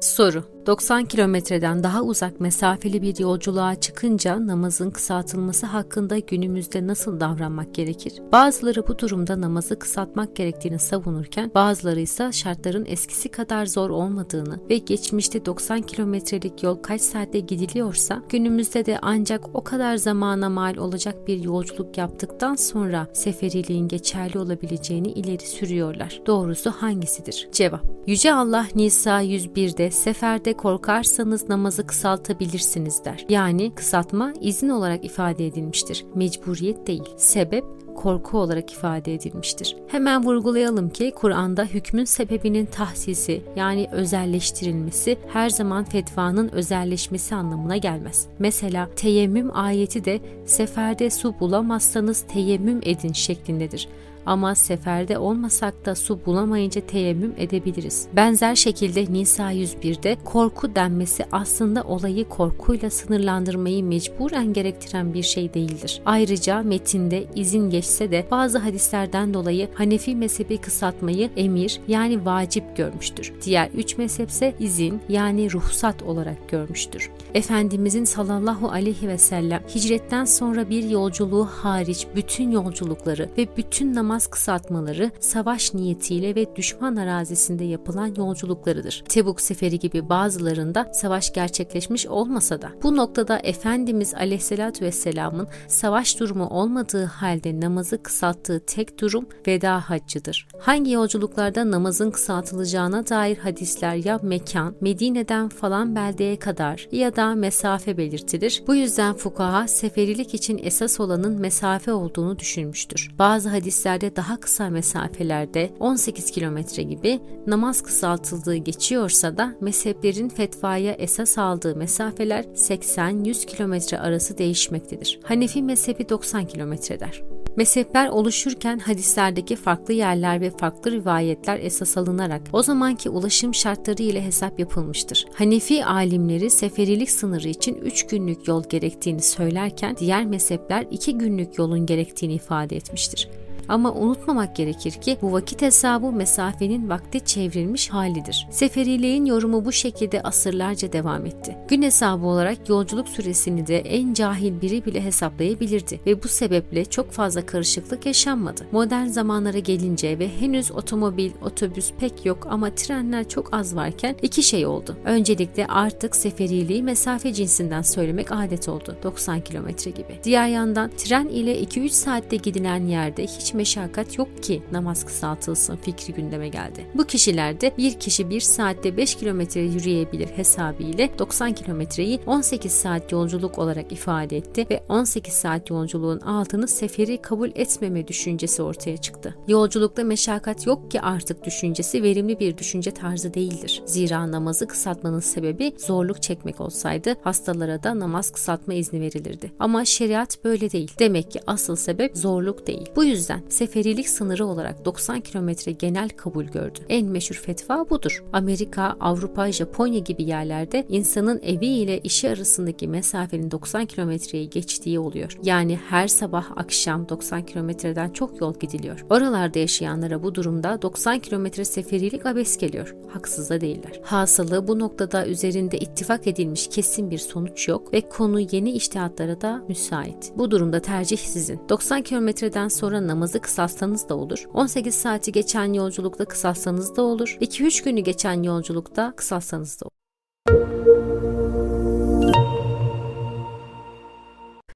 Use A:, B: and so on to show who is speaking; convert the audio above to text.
A: Soru 90 kilometreden daha uzak mesafeli bir yolculuğa çıkınca namazın kısaltılması hakkında günümüzde nasıl davranmak gerekir? Bazıları bu durumda namazı kısaltmak gerektiğini savunurken bazıları ise şartların eskisi kadar zor olmadığını ve geçmişte 90 kilometrelik yol kaç saatte gidiliyorsa günümüzde de ancak o kadar zamana mal olacak bir yolculuk yaptıktan sonra seferiliğin geçerli olabileceğini ileri sürüyorlar. Doğrusu hangisidir? Cevap Yüce Allah Nisa 101'de seferde korkarsanız namazı kısaltabilirsiniz der. Yani kısaltma izin olarak ifade edilmiştir. Mecburiyet değil. Sebep korku olarak ifade edilmiştir. Hemen vurgulayalım ki Kur'an'da hükmün sebebinin tahsisi yani özelleştirilmesi her zaman fetvanın özelleşmesi anlamına gelmez. Mesela teyemmüm ayeti de seferde su bulamazsanız teyemmüm edin şeklindedir ama seferde olmasak da su bulamayınca teyemmüm edebiliriz. Benzer şekilde Nisa 101'de korku denmesi aslında olayı korkuyla sınırlandırmayı mecburen gerektiren bir şey değildir. Ayrıca metinde izin geçse de bazı hadislerden dolayı Hanefi mezhebi kısaltmayı emir yani vacip görmüştür. Diğer üç mezhepse izin yani ruhsat olarak görmüştür. Efendimizin sallallahu aleyhi ve sellem hicretten sonra bir yolculuğu hariç bütün yolculukları ve bütün namaz namaz kısaltmaları savaş niyetiyle ve düşman arazisinde yapılan yolculuklarıdır. Tebuk seferi gibi bazılarında savaş gerçekleşmiş olmasa da bu noktada Efendimiz Aleyhisselatü Vesselam'ın savaş durumu olmadığı halde namazı kısalttığı tek durum veda haccıdır. Hangi yolculuklarda namazın kısaltılacağına dair hadisler ya mekan, Medine'den falan beldeye kadar ya da mesafe belirtilir. Bu yüzden fukaha seferilik için esas olanın mesafe olduğunu düşünmüştür. Bazı hadislerde ülkelerde daha kısa mesafelerde 18 kilometre gibi namaz kısaltıldığı geçiyorsa da mezheplerin fetvaya esas aldığı mesafeler 80-100 kilometre arası değişmektedir. Hanefi mezhebi 90 kilometredir. Mezhepler oluşurken hadislerdeki farklı yerler ve farklı rivayetler esas alınarak o zamanki ulaşım şartları ile hesap yapılmıştır. Hanefi alimleri seferilik sınırı için 3 günlük yol gerektiğini söylerken diğer mezhepler 2 günlük yolun gerektiğini ifade etmiştir. Ama unutmamak gerekir ki bu vakit hesabı mesafenin vakte çevrilmiş halidir. Seferiliğin yorumu bu şekilde asırlarca devam etti. Gün hesabı olarak yolculuk süresini de en cahil biri bile hesaplayabilirdi ve bu sebeple çok fazla karışıklık yaşanmadı. Modern zamanlara gelince ve henüz otomobil, otobüs pek yok ama trenler çok az varken iki şey oldu. Öncelikle artık seferiliği mesafe cinsinden söylemek adet oldu. 90 kilometre gibi. Diğer yandan tren ile 2-3 saatte gidilen yerde hiç meşakkat yok ki namaz kısaltılsın fikri gündeme geldi. Bu kişilerde bir kişi bir saatte 5 kilometre yürüyebilir hesabı ile 90 kilometreyi 18 saat yolculuk olarak ifade etti ve 18 saat yolculuğun altını seferi kabul etmeme düşüncesi ortaya çıktı. Yolculukta meşakkat yok ki artık düşüncesi verimli bir düşünce tarzı değildir. Zira namazı kısaltmanın sebebi zorluk çekmek olsaydı hastalara da namaz kısaltma izni verilirdi. Ama şeriat böyle değil. Demek ki asıl sebep zorluk değil. Bu yüzden seferilik sınırı olarak 90 kilometre genel kabul gördü. En meşhur fetva budur. Amerika, Avrupa, Japonya gibi yerlerde insanın evi ile işi arasındaki mesafenin 90 kilometreyi geçtiği oluyor. Yani her sabah akşam 90 kilometreden çok yol gidiliyor. Oralarda yaşayanlara bu durumda 90 kilometre seferilik abes geliyor. Haksız da değiller. Hasılı bu noktada üzerinde ittifak edilmiş kesin bir sonuç yok ve konu yeni iştihatlara da müsait. Bu durumda tercih sizin. 90 kilometreden sonra namazı kısaltsanız da olur. 18 saati geçen yolculukta kısaltsanız da olur. 2-3 günü geçen yolculukta kısaltsanız da olur.